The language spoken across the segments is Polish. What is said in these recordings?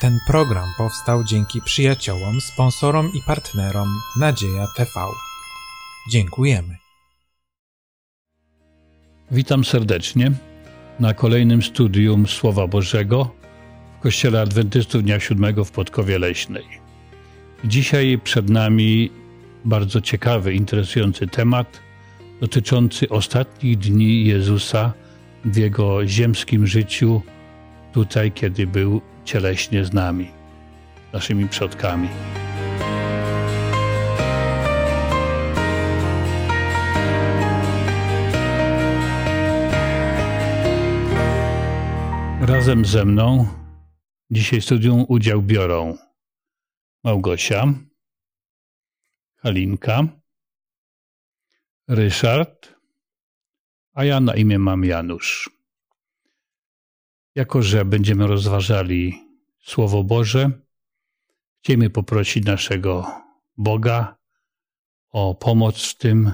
Ten program powstał dzięki przyjaciołom, sponsorom i partnerom Nadzieja TV. Dziękujemy. Witam serdecznie na kolejnym studium Słowa Bożego w Kościele Adwentystów Dnia Siódmego w Podkowie Leśnej. Dzisiaj przed nami bardzo ciekawy, interesujący temat dotyczący ostatnich dni Jezusa w jego ziemskim życiu, tutaj, kiedy był cieleśnie z nami, naszymi przodkami. Razem ze mną dzisiaj studium udział biorą Małgosia, Halinka, Ryszard, a ja na imię mam Janusz. Jako, że będziemy rozważali Słowo Boże, chcemy poprosić naszego Boga o pomoc w tym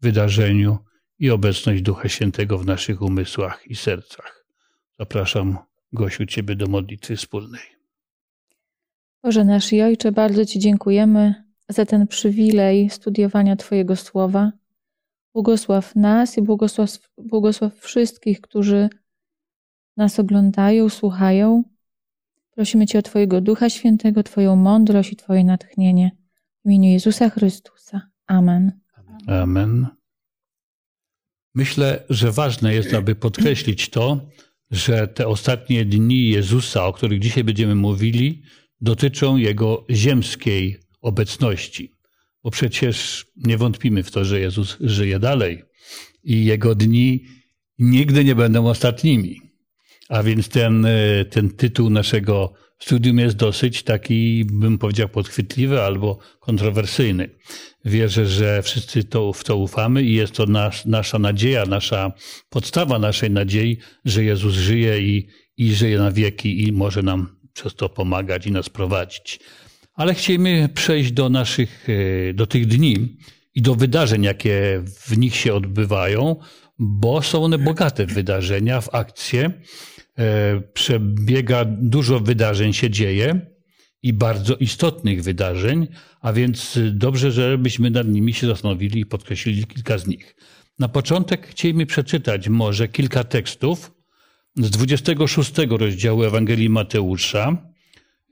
wydarzeniu i obecność Ducha Świętego w naszych umysłach i sercach. Zapraszam, Gosiu, Ciebie do modlitwy wspólnej. Boże nasz i Ojcze, bardzo Ci dziękujemy za ten przywilej studiowania Twojego Słowa. Błogosław nas i błogosław, błogosław wszystkich, którzy nas oglądają, słuchają. Prosimy Cię o Twojego Ducha Świętego, Twoją mądrość i Twoje natchnienie. W imieniu Jezusa Chrystusa. Amen. Amen. Myślę, że ważne jest, aby podkreślić to, że te ostatnie dni Jezusa, o których dzisiaj będziemy mówili, dotyczą Jego ziemskiej obecności. Bo przecież nie wątpimy w to, że Jezus żyje dalej i Jego dni nigdy nie będą ostatnimi. A więc ten, e, ten tytuł naszego studium jest dosyć taki, bym powiedział, podchwytliwy albo kontrowersyjny. Wierzę, że wszyscy to, w to ufamy i jest to nas, nasza nadzieja, nasza podstawa naszej nadziei, że Jezus żyje i, i żyje na wieki i może nam przez to pomagać i nas prowadzić. Ale chcemy przejść do naszych, e, do tych dni i do wydarzeń, jakie w nich się odbywają, bo są one bogate w wydarzenia, w akcje. E, przebiega dużo wydarzeń, się dzieje i bardzo istotnych wydarzeń, a więc dobrze, żebyśmy nad nimi się zastanowili i podkreślili kilka z nich. Na początek chcielibyśmy przeczytać może kilka tekstów z 26 rozdziału Ewangelii Mateusza,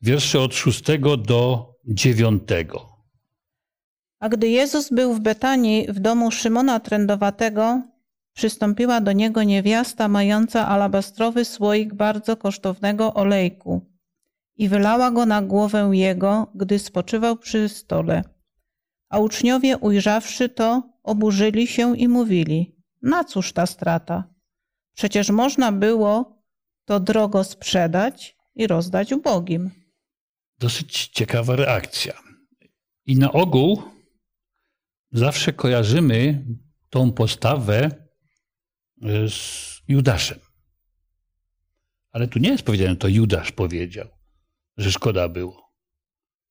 wiersze od 6 do 9. A gdy Jezus był w Betanii w domu Szymona Trędowatego, przystąpiła do niego niewiasta mająca alabastrowy słoik bardzo kosztownego olejku i wylała go na głowę jego, gdy spoczywał przy stole. A uczniowie ujrzawszy to, oburzyli się i mówili: Na cóż ta strata? Przecież można było to drogo sprzedać i rozdać ubogim. Dosyć ciekawa reakcja. I na ogół zawsze kojarzymy tą postawę z Judaszem. Ale tu nie jest powiedziane, to Judasz powiedział, że szkoda było.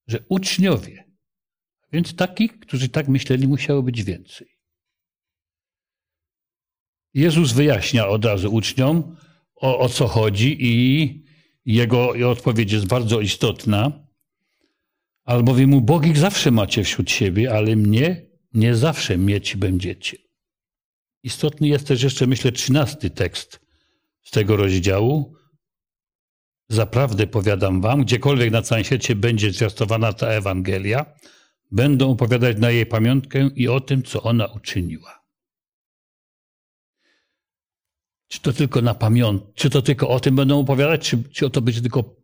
Że uczniowie. Więc takich, którzy tak myśleli, musiało być więcej. Jezus wyjaśnia od razu uczniom, o, o co chodzi i jego odpowiedź jest bardzo istotna. Albowiem ubogich zawsze macie wśród siebie, ale mnie nie zawsze mieć będziecie. Istotny jest też jeszcze, myślę, trzynasty tekst z tego rozdziału. Zaprawdę powiadam wam, gdziekolwiek na całym świecie będzie zwiastowana ta Ewangelia, będą opowiadać na jej pamiątkę i o tym, co ona uczyniła. Czy to tylko na pamiątkę, czy to tylko o tym będą opowiadać, czy, czy to będzie tylko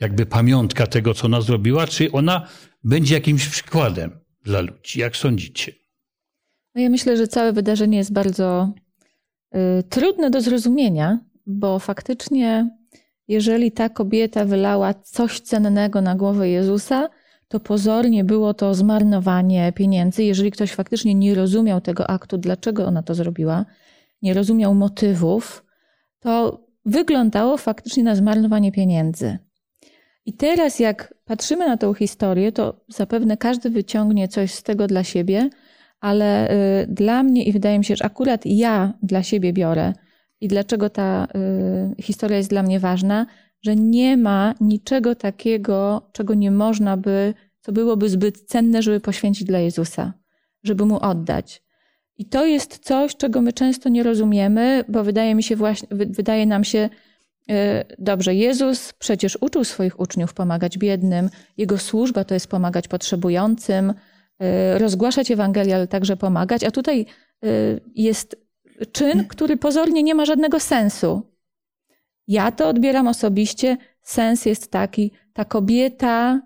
jakby pamiątka tego, co ona zrobiła, czy ona będzie jakimś przykładem dla ludzi? Jak sądzicie? No ja myślę, że całe wydarzenie jest bardzo y, trudne do zrozumienia, bo faktycznie, jeżeli ta kobieta wylała coś cennego na głowę Jezusa, to pozornie było to zmarnowanie pieniędzy. Jeżeli ktoś faktycznie nie rozumiał tego aktu, dlaczego ona to zrobiła, nie rozumiał motywów, to wyglądało faktycznie na zmarnowanie pieniędzy. I teraz, jak patrzymy na tą historię, to zapewne każdy wyciągnie coś z tego dla siebie, ale y, dla mnie i wydaje mi się, że akurat ja dla siebie biorę i dlaczego ta y, historia jest dla mnie ważna, że nie ma niczego takiego, czego nie można by, co byłoby zbyt cenne, żeby poświęcić dla Jezusa, żeby mu oddać. I to jest coś, czego my często nie rozumiemy, bo wydaje mi się właśnie, wydaje nam się, e, dobrze, Jezus przecież uczył swoich uczniów pomagać biednym, jego służba to jest pomagać potrzebującym, rozgłaszać Ewangelię, ale także pomagać, a tutaj e, jest czyn, który pozornie nie ma żadnego sensu. Ja to odbieram osobiście. Sens jest taki, ta kobieta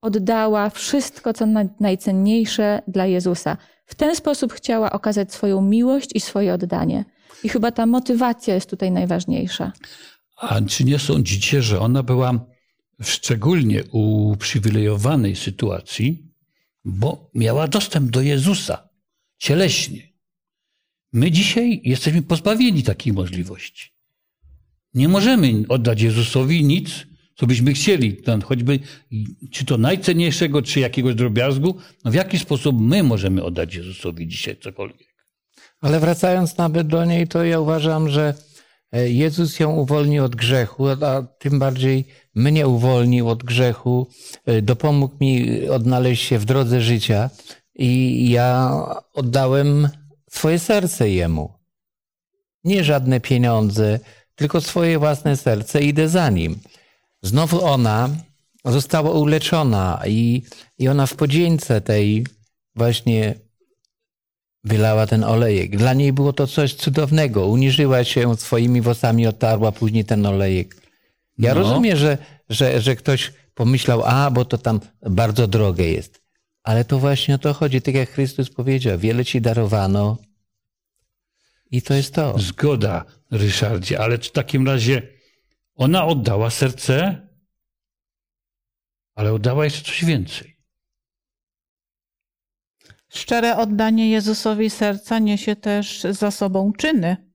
oddała wszystko, co najcenniejsze dla Jezusa. W ten sposób chciała okazać swoją miłość i swoje oddanie. I chyba ta motywacja jest tutaj najważniejsza. A czy nie sądzicie, że ona była w szczególnie uprzywilejowanej sytuacji, bo miała dostęp do Jezusa cieleśnie? My dzisiaj jesteśmy pozbawieni takiej możliwości. Nie możemy oddać Jezusowi nic, co byśmy chcieli, choćby czy to najcenniejszego, czy jakiegoś drobiazgu. No w jaki sposób my możemy oddać Jezusowi dzisiaj cokolwiek? Ale wracając nawet do niej, to ja uważam, że e, Jezus ją uwolnił od grzechu, a tym bardziej mnie uwolnił od grzechu, e, dopomógł mi odnaleźć się w drodze życia i ja oddałem swoje serce Jemu. Nie żadne pieniądze, tylko swoje własne serce, idę za Nim. Znowu ona została uleczona i, i ona w podzieńce tej właśnie wylała ten olejek. Dla niej było to coś cudownego. Uniżyła się, swoimi włosami otarła później ten olejek. Ja no. rozumiem, że, że, że ktoś pomyślał, a, bo to tam bardzo drogie jest. Ale to właśnie o to chodzi. Tak jak Chrystus powiedział, wiele ci darowano i to jest to. Zgoda, Ryszardzie, ale w takim razie ona oddała serce, ale oddała jeszcze coś więcej. Szczere oddanie Jezusowi serca niesie też za sobą czyny,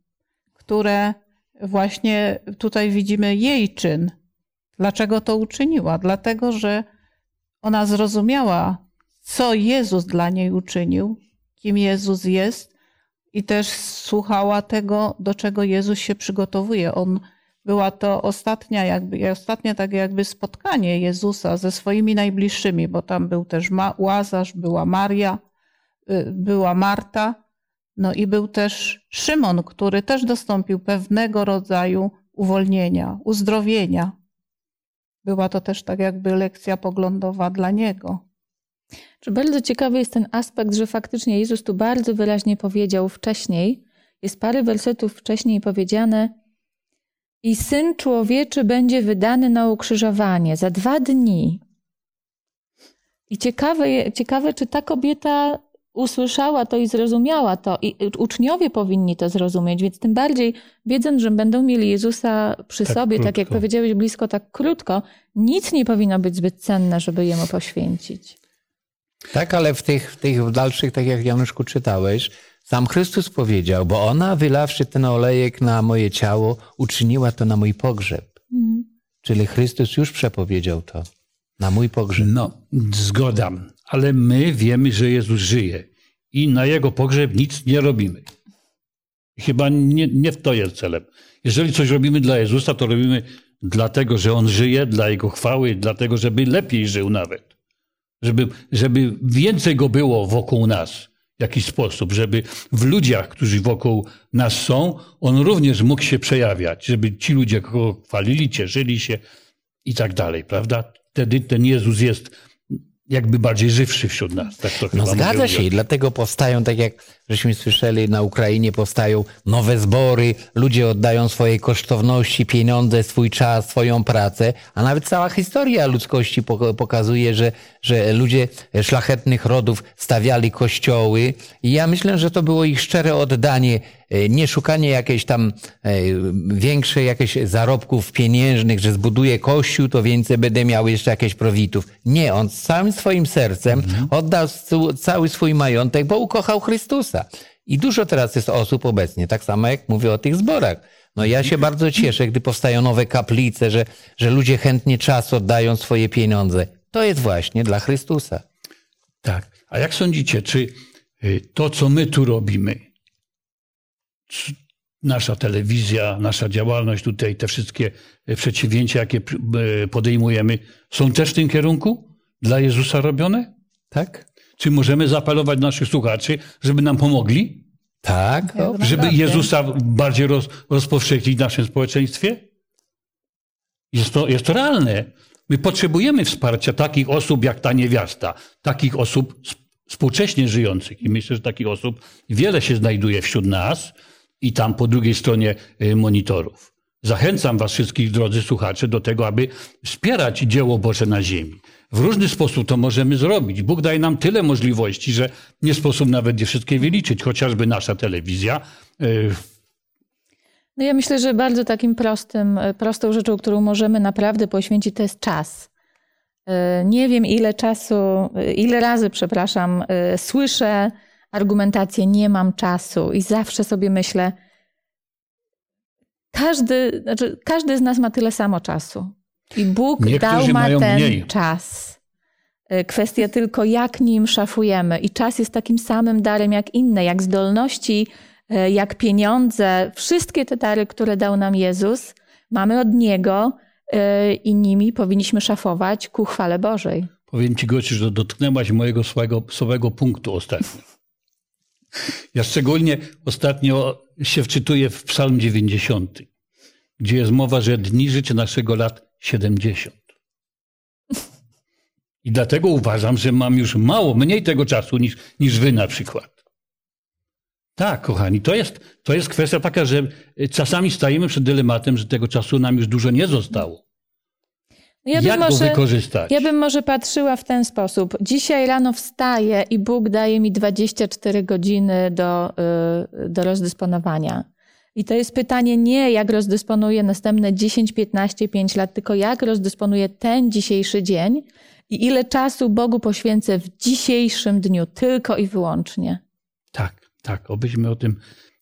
które właśnie tutaj widzimy jej czyn. Dlaczego to uczyniła? Dlatego, że ona zrozumiała, co Jezus dla niej uczynił, kim Jezus jest i też słuchała tego, do czego Jezus się przygotowuje. On była to ostatnia, jakby, ostatnie takie jakby spotkanie Jezusa ze swoimi najbliższymi, bo tam był też Łazarz, była Maria, y, była Marta, no i był też Szymon, który też dostąpił pewnego rodzaju uwolnienia, uzdrowienia. Była to też tak jakby lekcja poglądowa dla niego. Czy bardzo ciekawy jest ten aspekt, że faktycznie Jezus tu bardzo wyraźnie powiedział wcześniej, jest parę wersetów wcześniej powiedziane, i syn człowieczy będzie wydany na ukrzyżowanie za dwa dni. I ciekawe, ciekawe, czy ta kobieta usłyszała to i zrozumiała to, i uczniowie powinni to zrozumieć, więc tym bardziej, wiedząc, że będą mieli Jezusa przy tak sobie, krótko. tak jak powiedziałeś, blisko, tak krótko, nic nie powinno być zbyt cenne, żeby jemu poświęcić. Tak, ale w tych, w tych dalszych, tak jak Januszku czytałeś, sam Chrystus powiedział, bo ona wylawszy ten olejek na moje ciało, uczyniła to na mój pogrzeb. Mm. Czyli Chrystus już przepowiedział to na mój pogrzeb. No, zgoda, ale my wiemy, że Jezus żyje i na Jego pogrzeb nic nie robimy. Chyba nie, nie w to jest celem. Jeżeli coś robimy dla Jezusa, to robimy dlatego, że On żyje, dla Jego chwały, dlatego, żeby lepiej żył nawet żeby, żeby więcej go było wokół nas w jakiś sposób, żeby w ludziach, którzy wokół nas są, on również mógł się przejawiać, żeby ci ludzie go chwalili, cieszyli się i tak dalej, prawda? Wtedy ten Jezus jest jakby bardziej żywszy wśród nas. Tak to no zgadza się i dlatego powstają, tak jak żeśmy słyszeli, na Ukrainie powstają nowe zbory, ludzie oddają swoje kosztowności, pieniądze, swój czas, swoją pracę, a nawet cała historia ludzkości pokazuje, że, że ludzie szlachetnych rodów stawiali kościoły i ja myślę, że to było ich szczere oddanie nie szukanie jakiejś tam e, większej jakichś zarobków pieniężnych, że zbuduję kościół, to więcej będę miał jeszcze jakieś profitów. Nie, on całym swoim sercem oddał cały swój majątek, bo ukochał Chrystusa. I dużo teraz jest osób obecnie, tak samo jak mówię o tych zborach. No ja się bardzo cieszę, gdy powstają nowe kaplice, że, że ludzie chętnie czas oddają swoje pieniądze. To jest właśnie dla Chrystusa. Tak. A jak sądzicie, czy y, to, co my tu robimy, nasza telewizja, nasza działalność tutaj, te wszystkie przedsięwzięcia, jakie e, podejmujemy, są też w tym kierunku dla Jezusa robione? Tak? Czy możemy zaapelować do naszych słuchaczy, żeby nam pomogli? Tak. Żeby. Jezusa bardziej roz, rozpowszechnić w naszym społeczeństwie? Jest to, jest to realne. My potrzebujemy wsparcia takich osób jak ta niewiasta, takich osób sp- współcześnie żyjących. I myślę, że takich osób wiele się znajduje wśród nas i tam po drugiej stronie y, monitorów. Zachęcam Was wszystkich, drodzy słuchacze, do tego, aby wspierać dzieło Boże na ziemi. W różny sposób to możemy zrobić. Bóg daje nam tyle możliwości, że nie sposób nawet je wszystkie wyliczyć. Chociażby nasza telewizja. y, No ja myślę, że bardzo takim prostym, e, prostą rzeczą, którą możemy naprawdę poświęcić, to jest czas. E, Nie wiem, ile czasu, e, ile razy, przepraszam, e, słyszę argumentację, nie mam czasu i zawsze sobie myślę, każdy, znaczy każdy z nas ma tyle samo czasu. I Bóg Niektórzy dał ma ten mniej. czas. Kwestia tylko, jak nim szafujemy. I czas jest takim samym darem jak inne, jak zdolności, jak pieniądze. Wszystkie te dary, które dał nam Jezus, mamy od Niego i nimi powinniśmy szafować ku chwale Bożej. Powiem ci, Gosiu, że dotknęłaś mojego słabego, słabego punktu ostatnio. Ja szczególnie ostatnio się wczytuję w Psalm 90, gdzie jest mowa, że dni życia naszego lat 70. I dlatego uważam, że mam już mało, mniej tego czasu niż, niż wy na przykład. Tak, kochani, to jest, to jest kwestia taka, że czasami stajemy przed dylematem, że tego czasu nam już dużo nie zostało. No Ja bym, Jak może, wykorzystać? ja bym może patrzyła w ten sposób. Dzisiaj rano wstaję i Bóg daje mi 24 godziny do, y, do rozdysponowania. I to jest pytanie nie, jak rozdysponuję następne 10, 15, 5 lat, tylko jak rozdysponuję ten dzisiejszy dzień i ile czasu Bogu poświęcę w dzisiejszym dniu, tylko i wyłącznie. Tak. Obyśmy o tym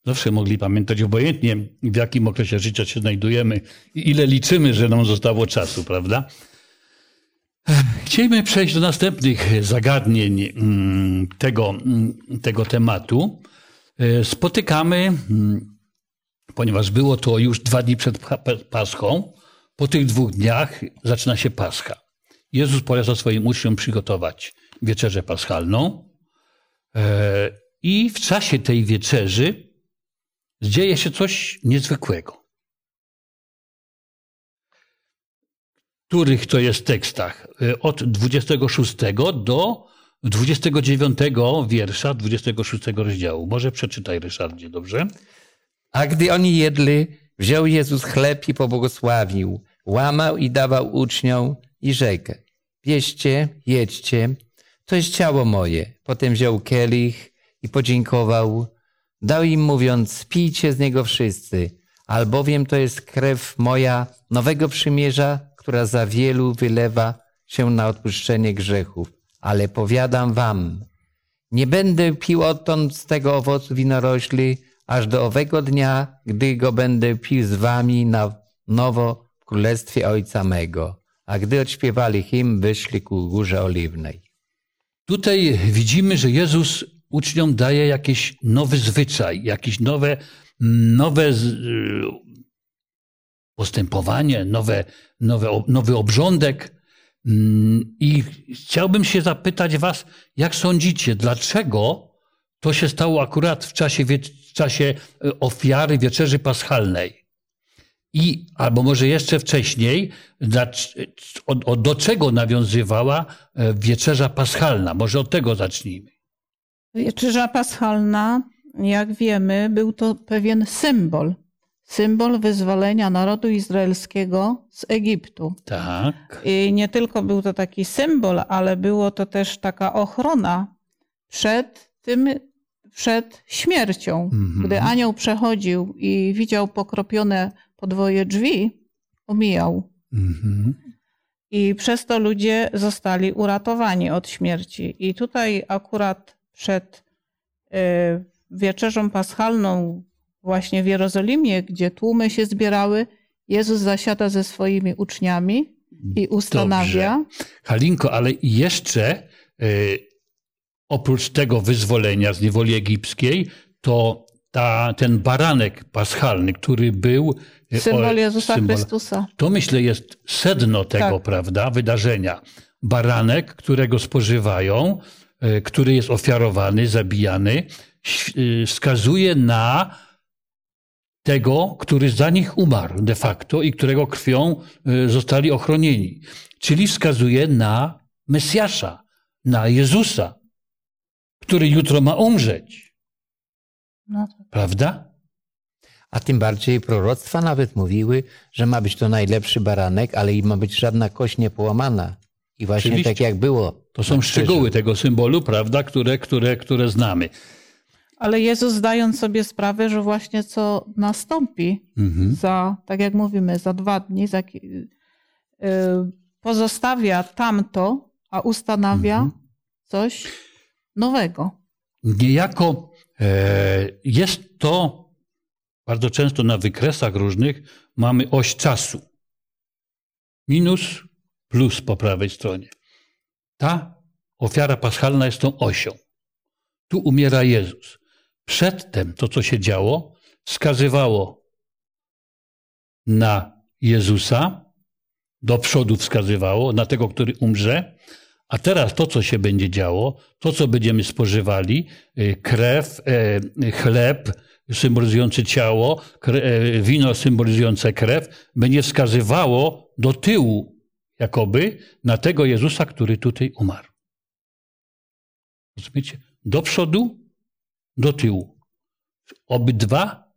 zawsze mogli pamiętać, obojętnie w jakim okresie życia się znajdujemy i ile liczymy, że nam zostało czasu, prawda? Chcielibyśmy przejść do następnych zagadnień mm, tego, mm, tego tematu. E, Spotykamy, mm, ponieważ było to już dwa dni przed Pa- Pa- Paschą, po tych dwóch dniach zaczyna się Pascha. Jezus poleca swoim uczniom przygotować wieczerzę paschalną. I w czasie tej wieczerzy dzieje się coś niezwykłego. Których to jest tekstach? E, Od 26 do 29 wiersza 26 rozdziału. Może przeczytaj, Ryszardzie, dobrze? A gdy oni jedli, wziął Jezus chleb i pobłogosławił, łamał i dawał uczniom i rzekł, bierzcie, jedźcie, to jest ciało moje. Potem wziął kielich i podziękował, dał im mówiąc, pijcie z niego wszyscy, albowiem to jest krew moja nowego przymierza, która za wielu wylewa się na odpuszczenie grzechów. Ale powiadam wam, nie będę pił odtąd z tego owocu winorośli, aż do owego dnia, gdy go będę pił z wami na nowo w królestwie Ojca mego. A gdy odśpiewali hymn, wyszli ku górze oliwnej. Tutaj widzimy, że Jezus uczniom daje jakiś nowy zwyczaj, jakieś nowe, nowe y, postępowanie, nowe, nowe, nowy obrządek. Mm, I chciałbym się zapytać Was, jak sądzicie, dlaczego to się stało akurat w czasie, w czasie y, ofiary wieczerzy paschalnej? I, albo może jeszcze wcześniej, do czego nawiązywała e, wieczerza paschalna? Może od tego zacznijmy. Wieczerza paschalna, jak wiemy, był to pewien symbol. Symbol wyzwolenia narodu izraelskiego z Egiptu. Tak. I nie tylko był to taki symbol, ale było to też taka ochrona przed tym, przed śmiercią. Mhm. Gdy anioł przechodził i widział pokropione podwoje drzwi, omijał. Mhm. I przez to ludzie zostali uratowani od śmierci. I tutaj akurat przed y, wieczerzą paschalną, właśnie w Jerozolimie, gdzie tłumy się zbierały, Jezus zasiada ze swoimi uczniami i ustanawia. Halinko, ale jeszcze e, oprócz tego wyzwolenia z niewoli egipskiej, to ta, ten baranek paschalny, który był e, Symbol Jezusa symbol- Chrystusa. To myślę jest sedno tego, Tak. prawda, wydarzenia. Baranek, którego spożywają, który jest ofiarowany, zabijany, e, wskazuje na tego, który za nich umarł de facto i którego krwią e, zostali ochronieni. Czyli wskazuje na Mesjasza, na Jezusa, który jutro ma umrzeć. No, Prawda? A tym bardziej proroctwa nawet mówiły, że ma być to najlepszy baranek, ale i ma być żadna kość niepołamana. I właśnie Oczywiście. tak jak było. To są krzyżu. szczegóły tego symbolu, prawda, które, które, które znamy. Ale Jezus zdając sobie sprawę, że właśnie co nastąpi Mhm. za, tak jak mówimy, za dwa dni, za, ki- y, pozostawia tamto, a ustanawia Mhm. coś nowego. Niejako e, jest to, bardzo często na wykresach różnych mamy oś czasu. Minus, plus po prawej stronie. Ta ofiara paschalna jest tą osią. Tu umiera Jezus. Przedtem to, co się działo, wskazywało na Jezusa, do przodu wskazywało, na tego, który umrze, a teraz to, co się będzie działo, to, co będziemy spożywali, y, krew, e, chleb symbolizujący ciało, wino symbolizujące krew, będzie wskazywało do tyłu, jakoby, na tego Jezusa, który tutaj umarł. Rozumiecie? Do przodu, do tyłu. Obydwa,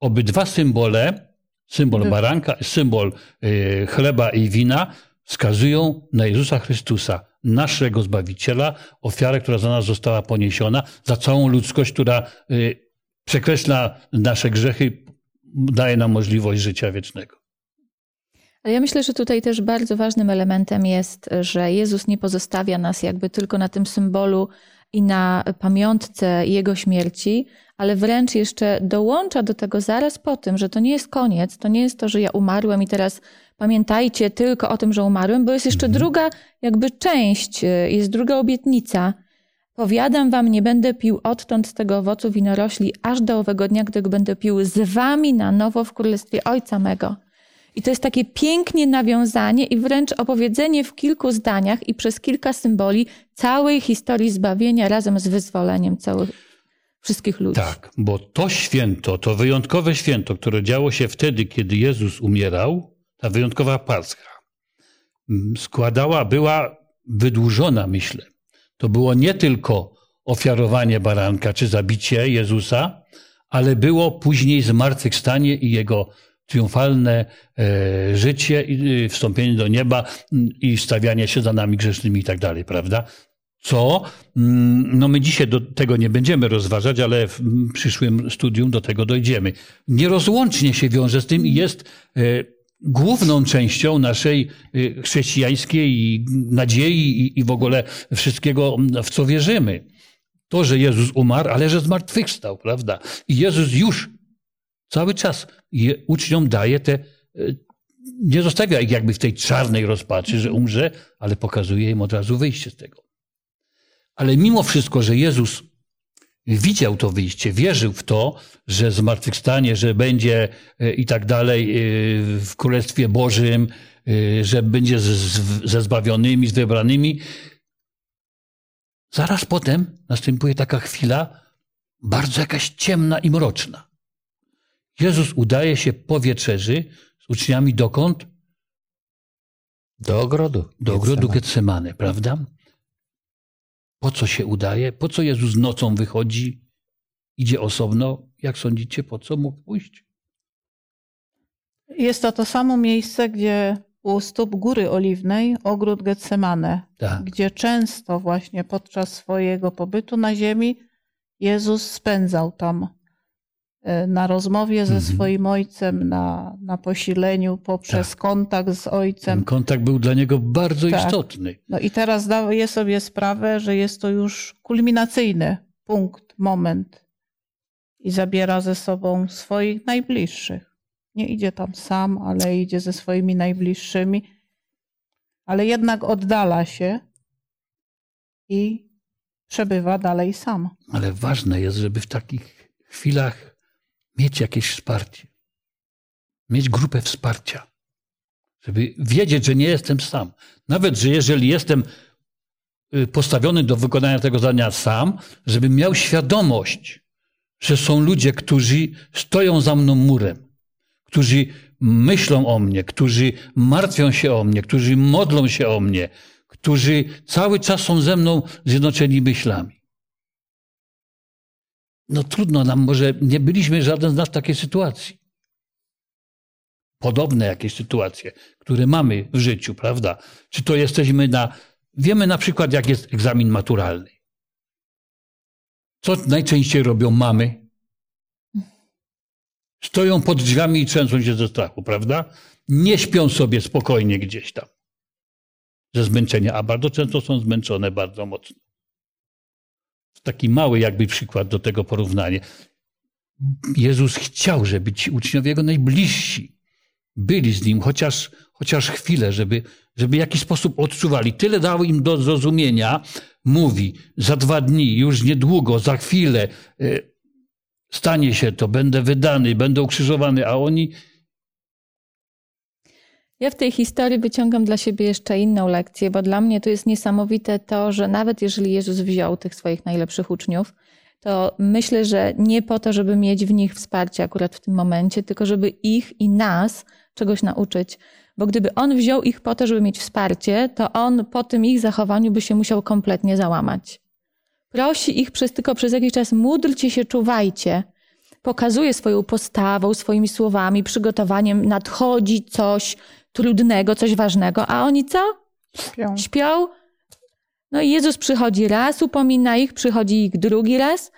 obydwa symbole, symbol By- baranka, symbol y, chleba i wina, wskazują na Jezusa Chrystusa, naszego Zbawiciela, ofiarę, która za nas została poniesiona, za całą ludzkość, która y, przekreśla nasze grzechy, daje nam możliwość życia wiecznego. Ja myślę, że tutaj też bardzo ważnym elementem jest, że Jezus nie pozostawia nas jakby tylko na tym symbolu i na pamiątce Jego śmierci, ale wręcz jeszcze dołącza do tego zaraz po tym, że to nie jest koniec, to nie jest to, że ja umarłem i teraz pamiętajcie tylko o tym, że umarłem, bo jest jeszcze druga jakby część, jest druga obietnica. Powiadam wam, nie będę pił odtąd z tego owocu winorośli, aż do owego dnia, gdy go będę pił z wami na nowo w królestwie Ojca mego. I to jest takie pięknie nawiązanie i wręcz opowiedzenie w kilku zdaniach i przez kilka symboli całej historii zbawienia razem z wyzwoleniem całych, wszystkich ludzi. Tak, bo to święto, to wyjątkowe święto, które działo się wtedy, kiedy Jezus umierał, ta wyjątkowa Pascha, m, składała, była wydłużona, myślę. To było nie tylko ofiarowanie baranka czy zabicie Jezusa, ale było później zmartwychwstanie i jego triumfalne e, życie, i, wstąpienie do nieba m, i stawianie się za nami grzesznymi i tak dalej, prawda? Co, mm, no my dzisiaj do tego nie będziemy rozważać, ale w mm, przyszłym studium do tego dojdziemy. Nierozłącznie się wiąże z tym i jest e, główną częścią naszej e, chrześcijańskiej nadziei i, w ogóle wszystkiego, mm, w co wierzymy. To, że Jezus umarł, ale że zmartwychwstał, prawda? I Jezus już cały czas uczniom daje te. e, Nie zostawia ich jakby w tej czarnej rozpaczy, że umrze, ale pokazuje im od razu wyjście z tego. Ale mimo wszystko, że Jezus widział to wyjście, wierzył w to, że zmartwychwstanie, że będzie e, i tak dalej e, w Królestwie Bożym, że będzie ze zbawionymi, z wybranymi. Zaraz potem następuje taka chwila bardzo jakaś ciemna i mroczna. Jezus udaje się po wieczerzy z uczniami dokąd? Do ogrodu. Do ogrodu Getsemane. Prawda? Po co się udaje? Po co Jezus nocą wychodzi, idzie osobno? Jak sądzicie, po co mógł pójść? Jest to to samo miejsce, gdzie u stóp Góry Oliwnej, ogród Getsemane, Tak. gdzie często właśnie podczas swojego pobytu na ziemi Jezus spędzał tam na rozmowie ze Mhm. swoim ojcem, na, na posileniu poprzez Tak. kontakt z Ten ojcem. kontakt był dla niego bardzo Tak. istotny. No i teraz zdaję sobie sprawę, że jest to już kulminacyjny punkt, moment i zabiera ze sobą swoich najbliższych. Nie idzie tam sam, ale idzie ze swoimi najbliższymi, ale jednak oddala się i przebywa dalej sam. Ale ważne jest, żeby w takich chwilach mieć jakieś wsparcie. Mieć grupę wsparcia. Żeby wiedzieć, że nie jestem sam. Nawet, że jeżeli jestem y, postawiony do wykonania tego zadania sam, żebym miał świadomość, że są ludzie, którzy stoją za mną murem, którzy myślą o mnie, którzy martwią się o mnie, którzy modlą się o mnie, którzy cały czas są ze mną zjednoczeni myślami. No trudno nam, może nie byliśmy żaden z nas w takiej sytuacji. Podobne jakieś sytuacje, które mamy w życiu, prawda? Czy to jesteśmy na. Wiemy na przykład, jak jest egzamin maturalny. Co najczęściej robią mamy? Stoją pod drzwiami i trzęsą się ze strachu, prawda? Nie śpią sobie spokojnie gdzieś tam. Ze zmęczenia, a bardzo często są zmęczone bardzo mocno. Taki mały jakby przykład do tego porównania. Jezus chciał, żeby ci uczniowie Jego najbliżsi byli z Nim chociaż, chociaż chwilę, żeby, żeby w jakiś sposób odczuwali. Tyle dał im do zrozumienia. Mówi, za dwa dni, już niedługo, za chwilę y, stanie się to, będę wydany, będę ukrzyżowany, a oni ja w tej historii wyciągam dla siebie jeszcze inną lekcję, bo dla mnie to jest niesamowite to, że nawet jeżeli Jezus wziął tych swoich najlepszych uczniów, to myślę, że nie po to, żeby mieć w nich wsparcie akurat w tym momencie, tylko żeby ich i nas czegoś nauczyć. Bo gdyby on wziął ich po to, żeby mieć wsparcie, to on po tym ich zachowaniu by się musiał kompletnie załamać. Prosi ich przez, tylko przez jakiś czas, módlcie się, czuwajcie. Pokazuje swoją postawą, swoimi słowami, przygotowaniem, nadchodzi coś, trudnego, coś ważnego, a oni co? Śpią. Śpią. No i Jezus przychodzi raz, upomina ich, przychodzi ich drugi raz.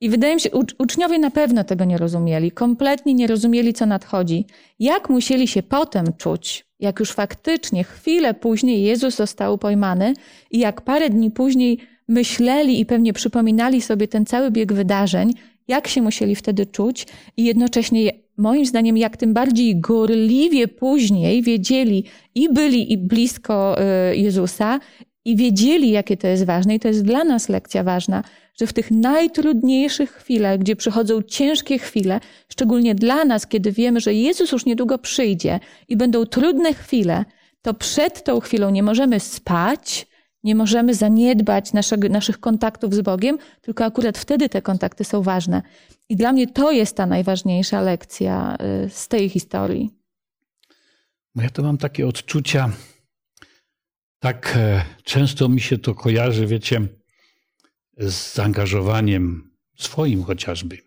I wydaje mi się, uczniowie na pewno tego nie rozumieli, kompletnie nie rozumieli, co nadchodzi. Jak musieli się potem czuć, jak już faktycznie chwilę później Jezus został pojmany i jak parę dni później myśleli i pewnie przypominali sobie ten cały bieg wydarzeń, jak się musieli wtedy czuć i jednocześnie moim zdaniem, jak tym bardziej gorliwie później wiedzieli i byli i blisko y, Jezusa i wiedzieli, jakie to jest ważne, i to jest dla nas lekcja ważna, że w tych najtrudniejszych chwilach, gdzie przychodzą ciężkie chwile, szczególnie dla nas, kiedy wiemy, że Jezus już niedługo przyjdzie i będą trudne chwile, to przed tą chwilą nie możemy spać, nie możemy zaniedbać naszego, naszych kontaktów z Bogiem, tylko akurat wtedy te kontakty są ważne. I dla mnie to jest ta najważniejsza lekcja y, z tej historii. Ja to mam takie odczucia, tak e, często mi się to kojarzy, wiecie, z zaangażowaniem swoim chociażby,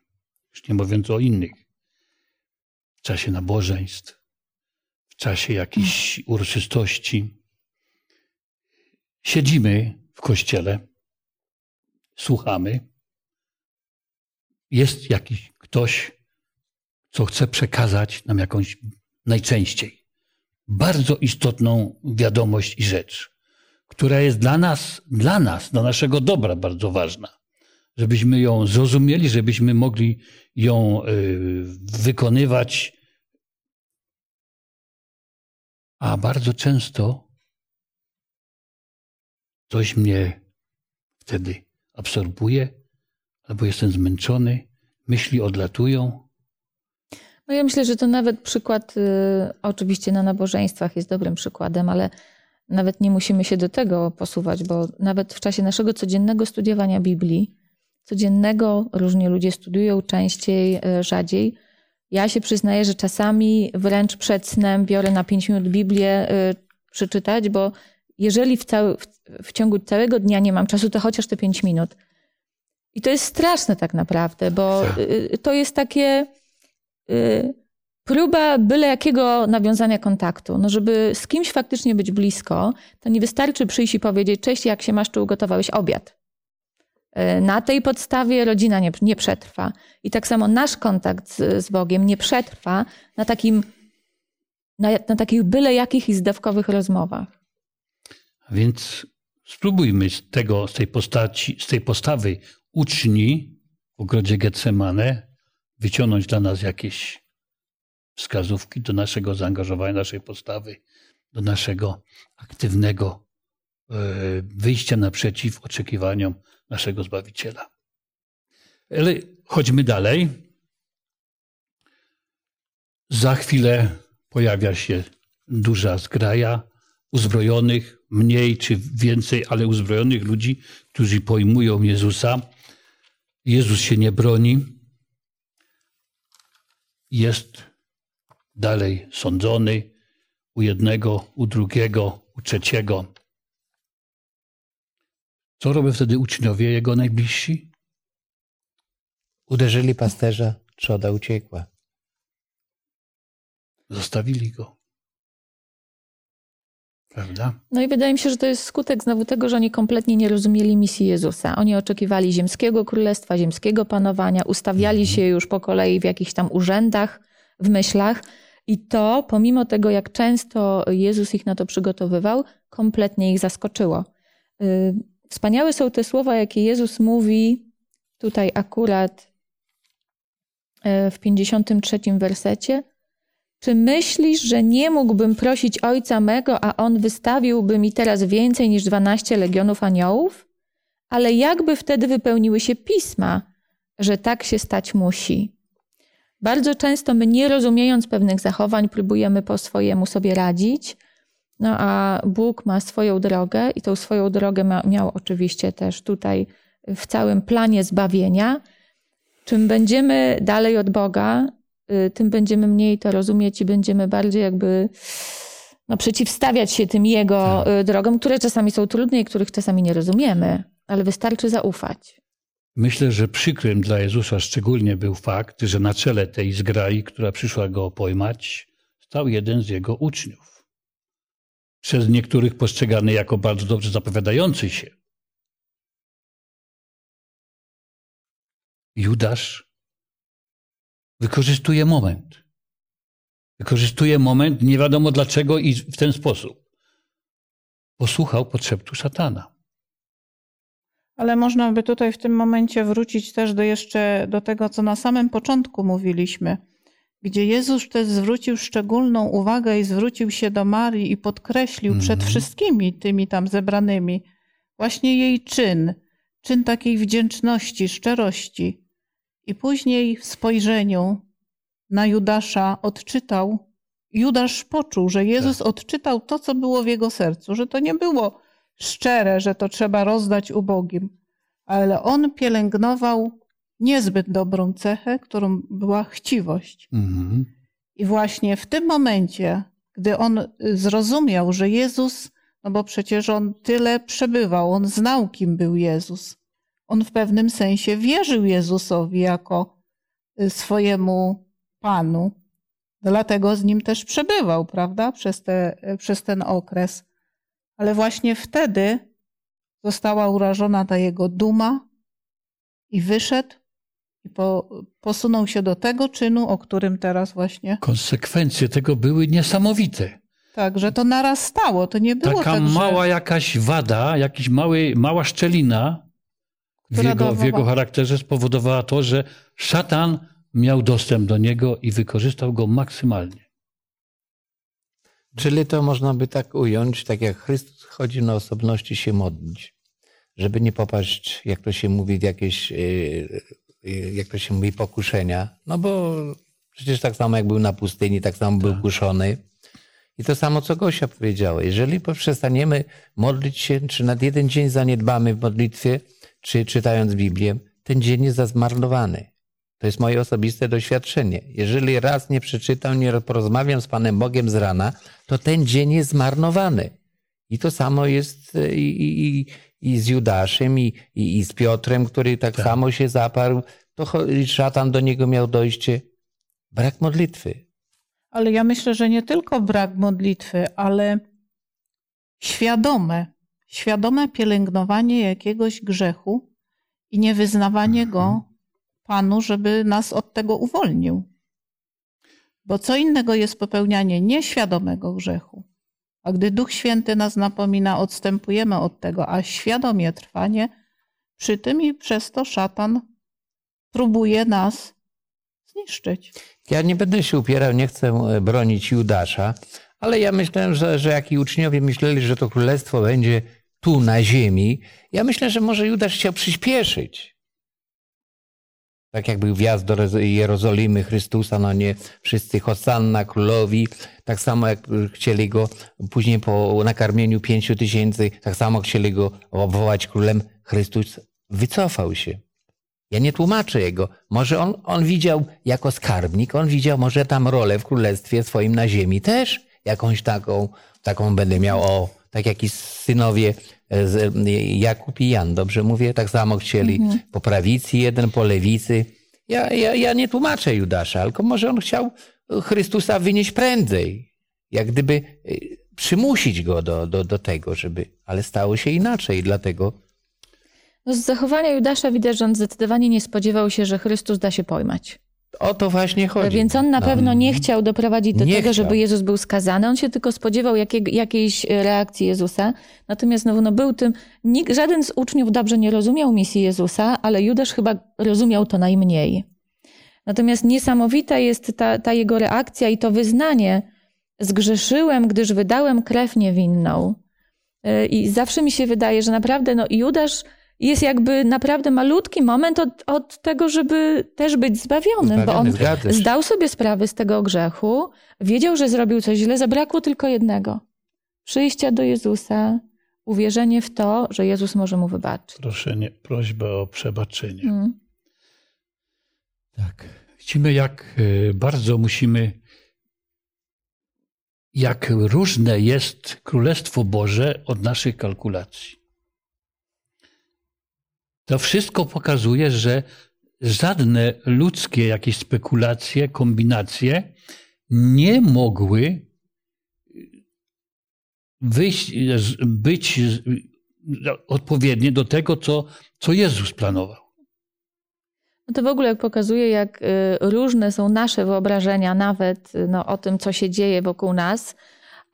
już nie mówiąc o innych, w czasie nabożeństw, w czasie jakichś uroczystości. Siedzimy w kościele, słuchamy, jest jakiś ktoś, co chce przekazać nam jakąś najczęściej bardzo istotną wiadomość i rzecz, która jest dla nas, dla nas, dla naszego dobra bardzo ważna. Żebyśmy ją zrozumieli, żebyśmy mogli ją y, wykonywać. A bardzo często coś mnie wtedy absorbuje, albo jestem zmęczony, myśli odlatują. No ja myślę, że to nawet przykład, y, oczywiście na nabożeństwach jest dobrym przykładem, ale nawet nie musimy się do tego posuwać, bo nawet w czasie naszego codziennego studiowania Biblii, codziennego, różnie ludzie studiują częściej, y, rzadziej. Ja się przyznaję, że czasami wręcz przed snem biorę na 5 minut Biblię y, przeczytać, bo jeżeli w, w, w ciągu całego dnia nie mam czasu, to chociaż te 5 minut. I to jest straszne tak naprawdę, bo y, y, to jest takie y, próba byle jakiego nawiązania kontaktu. No żeby z kimś faktycznie być blisko, to nie wystarczy przyjść i powiedzieć, cześć, jak się masz, czy ugotowałeś obiad. Na tej podstawie rodzina nie, nie przetrwa. I tak samo nasz kontakt z, z Bogiem nie przetrwa na takim, na, na takich byle jakich i zdawkowych rozmowach. Więc spróbujmy z tego, z tej postaci, z tej postawy uczni w ogrodzie Getsemane wyciągnąć dla nas jakieś wskazówki do naszego zaangażowania, naszej postawy, do naszego aktywnego e, wyjścia naprzeciw oczekiwaniom naszego Zbawiciela. Ale chodźmy dalej. Za chwilę pojawia się duża zgraja uzbrojonych, mniej czy więcej, ale uzbrojonych ludzi, którzy pojmują Jezusa. Jezus się nie broni. Jest dalej sądzony u jednego, u drugiego, u trzeciego. Co robią wtedy uczniowie jego najbliżsi? Uderzyli pasterza, trzoda uciekła. Zostawili go. Prawda? No i wydaje mi się, że to jest skutek znowu tego, że oni kompletnie nie rozumieli misji Jezusa. Oni oczekiwali ziemskiego królestwa, ziemskiego panowania, ustawiali Mhm. się już po kolei w jakichś tam urzędach, w myślach. I to, pomimo tego, jak często Jezus ich na to przygotowywał, kompletnie ich zaskoczyło. Y, Wspaniałe są te słowa, jakie Jezus mówi tutaj akurat y, w 53 wersecie. Czy myślisz, że nie mógłbym prosić ojca mego, a on wystawiłby mi teraz więcej niż 12 legionów aniołów? Ale jakby wtedy wypełniły się pisma, że tak się stać musi? Bardzo często my, nie rozumiejąc pewnych zachowań, próbujemy po swojemu sobie radzić, no a Bóg ma swoją drogę i tą swoją drogę ma, miał oczywiście też tutaj w całym planie zbawienia. Czym będziemy dalej od Boga, tym będziemy mniej to rozumieć i będziemy bardziej jakby no, przeciwstawiać się tym Jego Tak. y, drogom, które czasami są trudne i których czasami nie rozumiemy, ale wystarczy zaufać. Myślę, że przykrym dla Jezusa szczególnie był fakt, że na czele tej zgrai, która przyszła go pojmać, stał jeden z jego uczniów. Przez niektórych postrzegany jako bardzo dobrze zapowiadający się. Judasz wykorzystuje moment. Wykorzystuje moment, nie wiadomo dlaczego i w ten sposób. Posłuchał podszeptu szatana. Ale można by tutaj w tym momencie wrócić też do jeszcze do tego, co na samym początku mówiliśmy, gdzie Jezus też zwrócił szczególną uwagę i zwrócił się do Marii i podkreślił Mhm. przed wszystkimi tymi tam zebranymi właśnie jej czyn, czyn takiej wdzięczności, szczerości. I później w spojrzeniu na Judasza odczytał, Judasz poczuł, że Jezus odczytał to, co było w jego sercu, że to nie było szczere, że to trzeba rozdać ubogim, ale on pielęgnował niezbyt dobrą cechę, którą była chciwość. Mhm. I właśnie w tym momencie, gdy on y, zrozumiał, że Jezus, no bo przecież on tyle przebywał, on znał, kim był Jezus. On w pewnym sensie wierzył Jezusowi jako y, swojemu Panu. Dlatego z nim też przebywał, prawda, przez, te, y, przez ten okres. Ale właśnie wtedy została urażona ta jego duma i wyszedł i po, posunął się do tego czynu, o którym teraz właśnie. Konsekwencje tego były niesamowite. Tak, że to narastało. To nie było Taka tak, że... mała jakaś wada, jakiś mały, mała szczelina w jego, w jego charakterze spowodowała to, że szatan miał dostęp do niego i wykorzystał go maksymalnie. Czyli to można by tak ująć, tak jak Chrystus chodzi na osobności się modlić, żeby nie popaść, jak to się mówi, w jakieś, yy, yy, jak to się mówi, pokuszenia. No bo przecież tak samo jak był na pustyni, tak samo był kuszony. I to samo, co Gosia powiedziała. Jeżeli przestaniemy modlić się, czy nad jeden dzień zaniedbamy w modlitwie, czy czytając Biblię, ten dzień jest zmarnowany. To jest moje osobiste doświadczenie. Jeżeli raz nie przeczytam, nie porozmawiam z Panem Bogiem z rana, to ten dzień jest zmarnowany. I to samo jest e, i, i, i, z Judaszem, i, i, i z Piotrem, który tak, samo się zaparł. To szatan do niego miał dojście. Brak modlitwy. Ale ja myślę, że nie tylko brak modlitwy, ale świadome, świadome pielęgnowanie jakiegoś grzechu i niewyznawanie go Panu, żeby nas od tego uwolnił. Bo co innego jest popełnianie nieświadomego grzechu. A gdy Duch Święty nas napomina, odstępujemy od tego, a świadomie trwanie przy tym i przez to szatan próbuje nas zniszczyć. Ja nie będę się upierał, nie chcę e, bronić Judasza, ale ja myślę, że, że jak i uczniowie myśleli, że to królestwo będzie tu na ziemi, ja myślę, że może Judasz chciał przyspieszyć. Tak jak był wjazd do Jerozolimy Chrystusa, no nie wszyscy Hosanna królowi, tak samo jak chcieli go później po nakarmieniu pięciu tysięcy, tak samo chcieli go obwołać królem, Chrystus wycofał się. Ja nie tłumaczę jego. Może on, on widział jako skarbnik, on widział może tam rolę w królestwie swoim na ziemi też jakąś taką, taką będę miał, o, tak jak i synowie Jakub i Jan, dobrze mówię? Tak samo chcieli po prawicy, jeden po lewicy. Ja, ja, ja nie tłumaczę Judasza, tylko może on chciał Chrystusa wynieść prędzej. Jak gdyby e, przymusić go do, do, do tego, żeby, ale stało się inaczej, dlatego No z zachowania Judasza widać, że on zdecydowanie nie spodziewał się, że Chrystus da się pojmać. O to właśnie chodzi. Więc on na No. pewno nie chciał doprowadzić do Nie tego, chciał. żeby Jezus był skazany. On się tylko spodziewał jakiej, jakiejś reakcji Jezusa. Natomiast znowu no, był tym. Nikt, żaden z uczniów dobrze nie rozumiał misji Jezusa, ale Judasz chyba rozumiał to najmniej. Natomiast niesamowita jest ta, ta jego reakcja i to wyznanie. Zgrzeszyłem, gdyż wydałem krew niewinną. Yy, I zawsze mi się wydaje, że naprawdę no, Judasz jest jakby naprawdę malutki moment od, od tego, żeby też być zbawionym, bo on Zbawiony, zgadzasz. zdał sobie sprawę z tego grzechu, wiedział, że zrobił coś źle, zabrakło tylko jednego. Przyjścia do Jezusa, uwierzenie w to, że Jezus może mu wybaczyć. Proszenie, prośba o przebaczenie. Mm. Tak. Widzimy, jak e, bardzo musimy, jak różne jest Królestwo Boże od naszych kalkulacji. To wszystko pokazuje, że żadne ludzkie jakieś spekulacje, kombinacje nie mogły wyjść, być odpowiednie do tego, co, co Jezus planował. No to w ogóle pokazuje, jak y, różne są nasze wyobrażenia nawet y, no, o tym, co się dzieje wokół nas,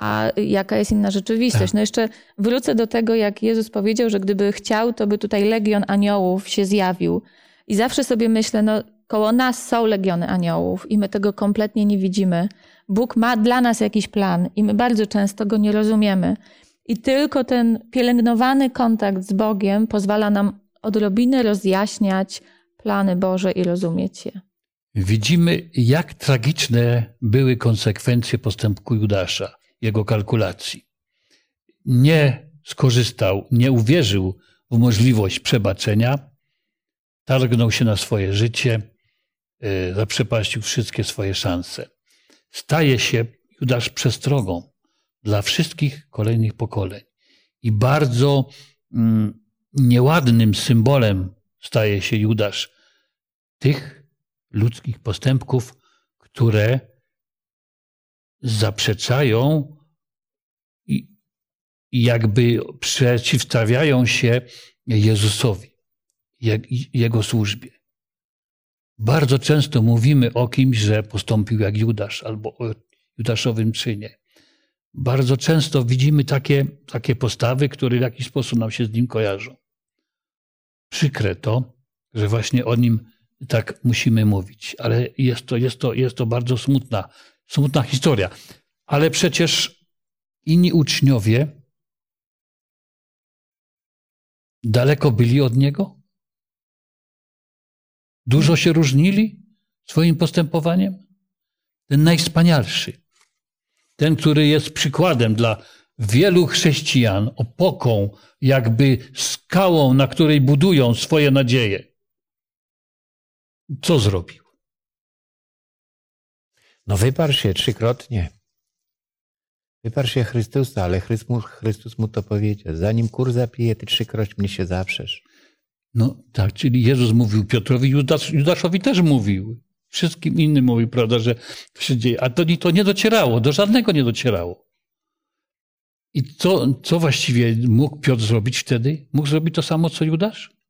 a jaka jest inna rzeczywistość. Tak. No jeszcze wrócę do tego, jak Jezus powiedział, że gdyby chciał, to by tutaj legion aniołów się zjawił. I zawsze sobie myślę, no koło nas są legiony aniołów i my tego kompletnie nie widzimy. Bóg ma dla nas jakiś plan i my bardzo często go nie rozumiemy. I tylko ten pielęgnowany kontakt z Bogiem pozwala nam odrobinę rozjaśniać plany Boże i rozumieć je. Widzimy, jak tragiczne były konsekwencje postępu Judasza, jego kalkulacji. Nie skorzystał, nie uwierzył w możliwość przebaczenia, targnął się na swoje życie, y, zaprzepaścił wszystkie swoje szanse. Staje się Judasz przestrogą dla wszystkich kolejnych pokoleń i bardzo mm, nieładnym symbolem staje się Judasz tych ludzkich postępków, które zaprzeczają i, jakby przeciwstawiają się Jezusowi, Jego służbie. Bardzo często mówimy o kimś, że postąpił jak Judasz albo o Judaszowym czynie. Bardzo często widzimy takie, takie postawy, które w jakiś sposób nam się z nim kojarzą. Przykre to, że właśnie o nim tak musimy mówić, ale jest to, jest to, jest to bardzo smutna, smutna historia. Ale przecież inni uczniowie daleko byli od niego? Dużo się różnili swoim postępowaniem? Ten najwspanialszy, ten, który jest przykładem dla wielu chrześcijan, opoką, jakby skałą, na której budują swoje nadzieje. Co zrobił? No wyparł się trzykrotnie. Wyparł się Chrystusa, ale Chrystus, Chrystus mu to powiedział. Zanim kur zapije, ty trzykroć mnie się zaprzesz. No tak, czyli Jezus mówił Piotrowi, Judasz, Judaszowi też mówił. Wszystkim innym mówił, prawda, że to się dzieje. A to, nie- to nie docierało, do żadnego nie docierało. I co, co właściwie mógł Piotr zrobić wtedy? Mógł zrobić to samo, co Judasz?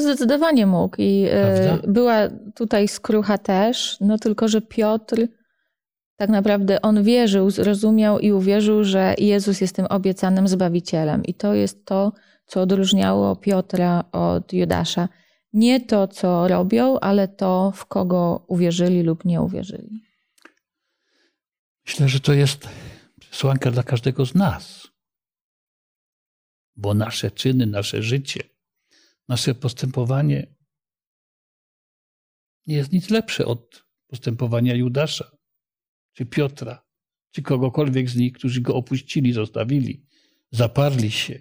Zdecydowanie mógł i e, Prawda? była tutaj skrucha też, no tylko, że Piotr tak naprawdę on wierzył, zrozumiał i uwierzył, że Jezus jest tym obiecanym Zbawicielem. I to jest to, co odróżniało Piotra od Judasza. Nie to, co robią, ale to, w kogo uwierzyli lub nie uwierzyli. Myślę, że to jest przesłanka dla każdego z nas. Bo nasze czyny, nasze życie, nasze postępowanie nie jest nic lepsze od postępowania Judasza, czy Piotra, czy kogokolwiek z nich, którzy go opuścili, zostawili, zaparli się.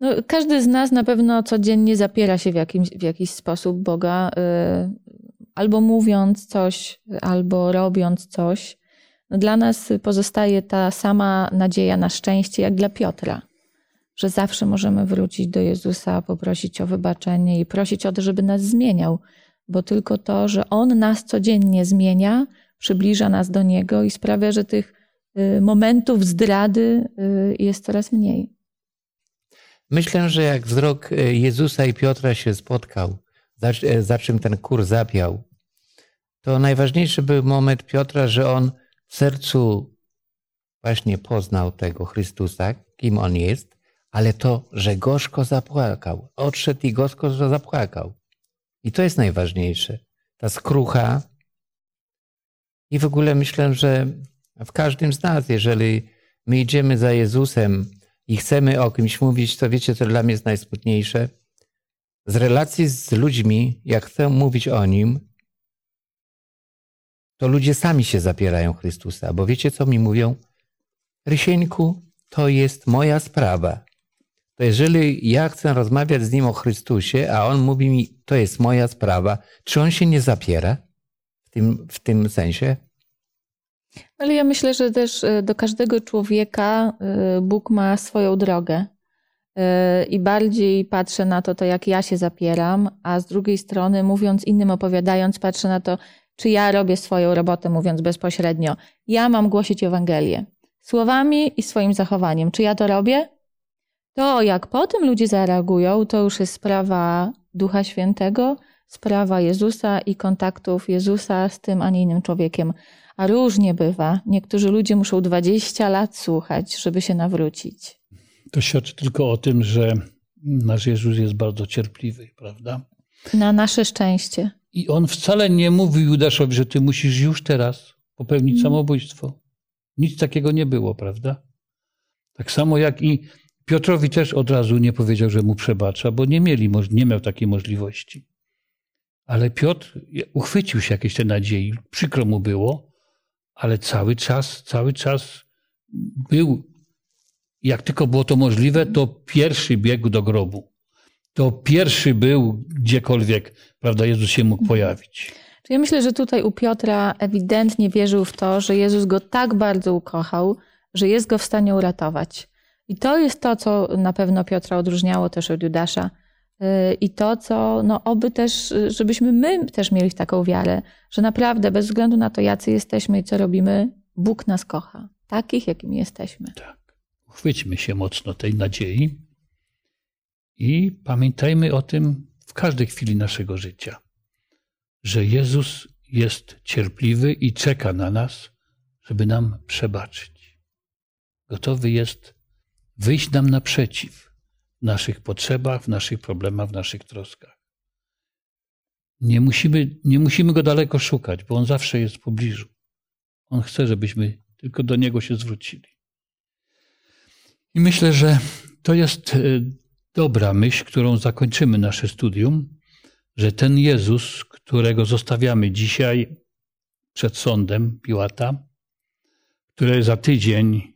No, każdy z nas na pewno codziennie zapiera się w, jakimś, w jakiś sposób Boga, y, albo mówiąc coś, albo robiąc coś. Dla nas pozostaje ta sama nadzieja na szczęście, jak dla Piotra, że zawsze możemy wrócić do Jezusa, poprosić o wybaczenie i prosić o to, żeby nas zmieniał, bo tylko to, że On nas codziennie zmienia, przybliża nas do Niego i sprawia, że tych y, momentów zdrady y, jest coraz mniej. Myślę, że jak wzrok e, Jezusa i Piotra się spotkał, za, za czym ten kur zapiał, to najważniejszy był moment Piotra, że on w sercu właśnie poznał tego Chrystusa, kim on jest, ale to, że gorzko zapłakał. Odszedł i gorzko zapłakał. I to jest najważniejsze. Ta skrucha. I w ogóle myślę, że w każdym z nas, jeżeli my idziemy za Jezusem, i chcemy o kimś mówić, to wiecie, co dla mnie jest najsmutniejsze? Z relacji z ludźmi, jak chcę mówić o nim, to ludzie sami się zapierają Chrystusa, bo wiecie, co mi mówią? Rysieńku, to jest moja sprawa. To jeżeli ja chcę rozmawiać z nim o Chrystusie, a on mówi mi, to jest moja sprawa, czy on się nie zapiera w tym, w tym sensie? Ale ja myślę, że też e, do każdego człowieka e, Bóg ma swoją drogę. E, I bardziej patrzę na to, to jak ja się zapieram, a z drugiej strony, mówiąc innym, opowiadając, patrzę na to, czy ja robię swoją robotę, mówiąc bezpośrednio. Ja mam głosić Ewangelię. Słowami i swoim zachowaniem. Czy ja to robię? To, jak potem ludzie zareagują, to już jest sprawa Ducha Świętego, sprawa Jezusa i kontaktów Jezusa z tym, a nie innym człowiekiem. A różnie bywa. Niektórzy ludzie muszą 20 lat słuchać, żeby się nawrócić. To świadczy tylko o tym, że nasz Jezus jest bardzo cierpliwy, prawda? Na nasze szczęście. I on wcale nie mówi Judaszowi, że ty musisz już teraz popełnić mm. samobójstwo. Nic takiego nie było, prawda? Tak samo jak i Piotrowi też od razu nie powiedział, że mu przebacza, bo nie, mieli, nie miał takiej możliwości. Ale Piotr uchwycił się jakiejś tej nadziei. Przykro mu było, ale cały czas, cały czas był, jak tylko było to możliwe, to pierwszy biegł do grobu. To pierwszy był gdziekolwiek, prawda, Jezus się mógł pojawić. Ja myślę, że tutaj u Piotra ewidentnie wierzył w to, że Jezus go tak bardzo ukochał, że jest go w stanie uratować. I to jest to, co na pewno Piotra odróżniało też od Judasza. I to, co, no, oby też, żebyśmy my też mieli taką wiarę, że naprawdę bez względu na to, jacy jesteśmy i co robimy, Bóg nas kocha, takich, jakimi jesteśmy. Tak. Uchwyćmy się mocno tej nadziei i pamiętajmy o tym w każdej chwili naszego życia, że Jezus jest cierpliwy i czeka na nas, żeby nam przebaczyć. Gotowy jest wyjść nam naprzeciw w naszych potrzebach, w naszych problemach, w naszych troskach. Nie musimy, nie musimy go daleko szukać, bo on zawsze jest w pobliżu. On chce, żebyśmy tylko do niego się zwrócili. I myślę, że to jest e, dobra myśl, którą zakończymy nasze studium, że ten Jezus, którego zostawiamy dzisiaj przed sądem Piłata, który za tydzień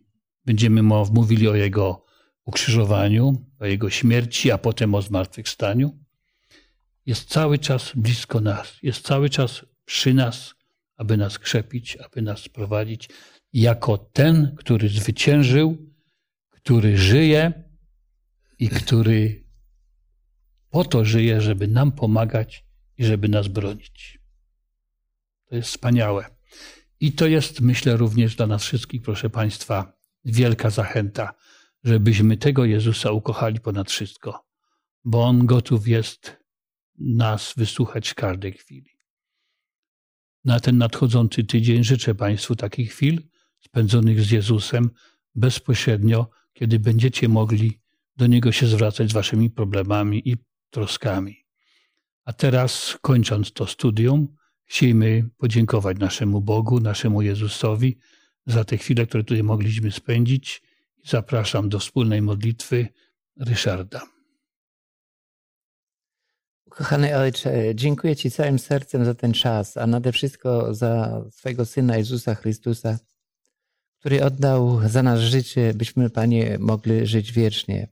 będziemy mówili o jego ukrzyżowaniu, o Jego śmierci, a potem o zmartwychwstaniu, jest cały czas blisko nas, jest cały czas przy nas, aby nas krzepić, aby nas prowadzić, jako ten, który zwyciężył, który żyje i który po to żyje, żeby nam pomagać i żeby nas bronić. To jest wspaniałe. I to jest, myślę, również dla nas wszystkich, proszę Państwa, wielka zachęta żebyśmy tego Jezusa ukochali ponad wszystko, bo On gotów jest nas wysłuchać w każdej chwili. Na ten nadchodzący tydzień życzę Państwu takich chwil spędzonych z Jezusem bezpośrednio, kiedy będziecie mogli do Niego się zwracać z Waszymi problemami i troskami. A teraz, kończąc to studium, chcielibyśmy podziękować naszemu Bogu, naszemu Jezusowi za te chwile, które tutaj mogliśmy spędzić Zapraszam do wspólnej modlitwy Ryszarda. Kochany Ojcze, dziękuję Ci całym sercem za ten czas, a nade wszystko za swojego Syna Jezusa Chrystusa, który oddał za nas życie, byśmy, Panie, mogli żyć wiecznie.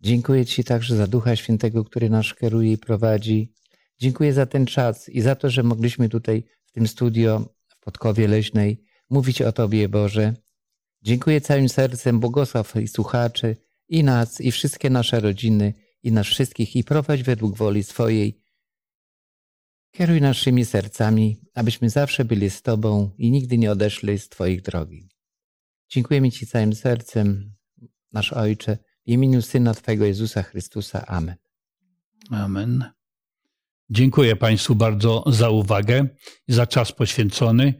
Dziękuję Ci także za Ducha Świętego, który nas kieruje i prowadzi. Dziękuję za ten czas i za to, że mogliśmy tutaj w tym studio w Podkowie Leśnej mówić o Tobie, Boże. Dziękuję całym sercem, błogosław i słuchaczy, i nas, i wszystkie nasze rodziny, i nas wszystkich, i prowadź według woli swojej. Kieruj naszymi sercami, abyśmy zawsze byli z Tobą i nigdy nie odeszli z Twoich drogi. Dziękujemy Ci całym sercem, nasz Ojcze, w imieniu Syna Twojego Jezusa Chrystusa. Amen. Amen. Dziękuję Państwu bardzo za uwagę, za czas poświęcony,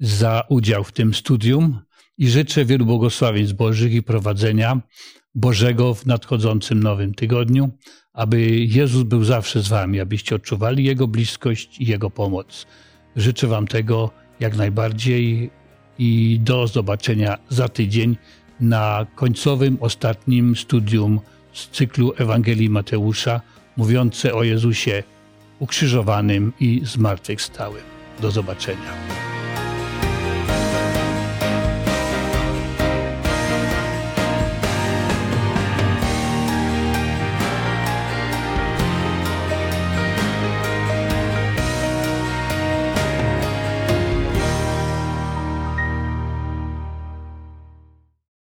za udział w tym studium i życzę wielu błogosławieństw Bożych i prowadzenia Bożego w nadchodzącym nowym tygodniu, aby Jezus był zawsze z Wami, abyście odczuwali Jego bliskość i Jego pomoc. Życzę Wam tego jak najbardziej i do zobaczenia za tydzień na końcowym, ostatnim studium z cyklu Ewangelii Mateusza, mówiące o Jezusie ukrzyżowanym i zmartwychwstałym. Do zobaczenia.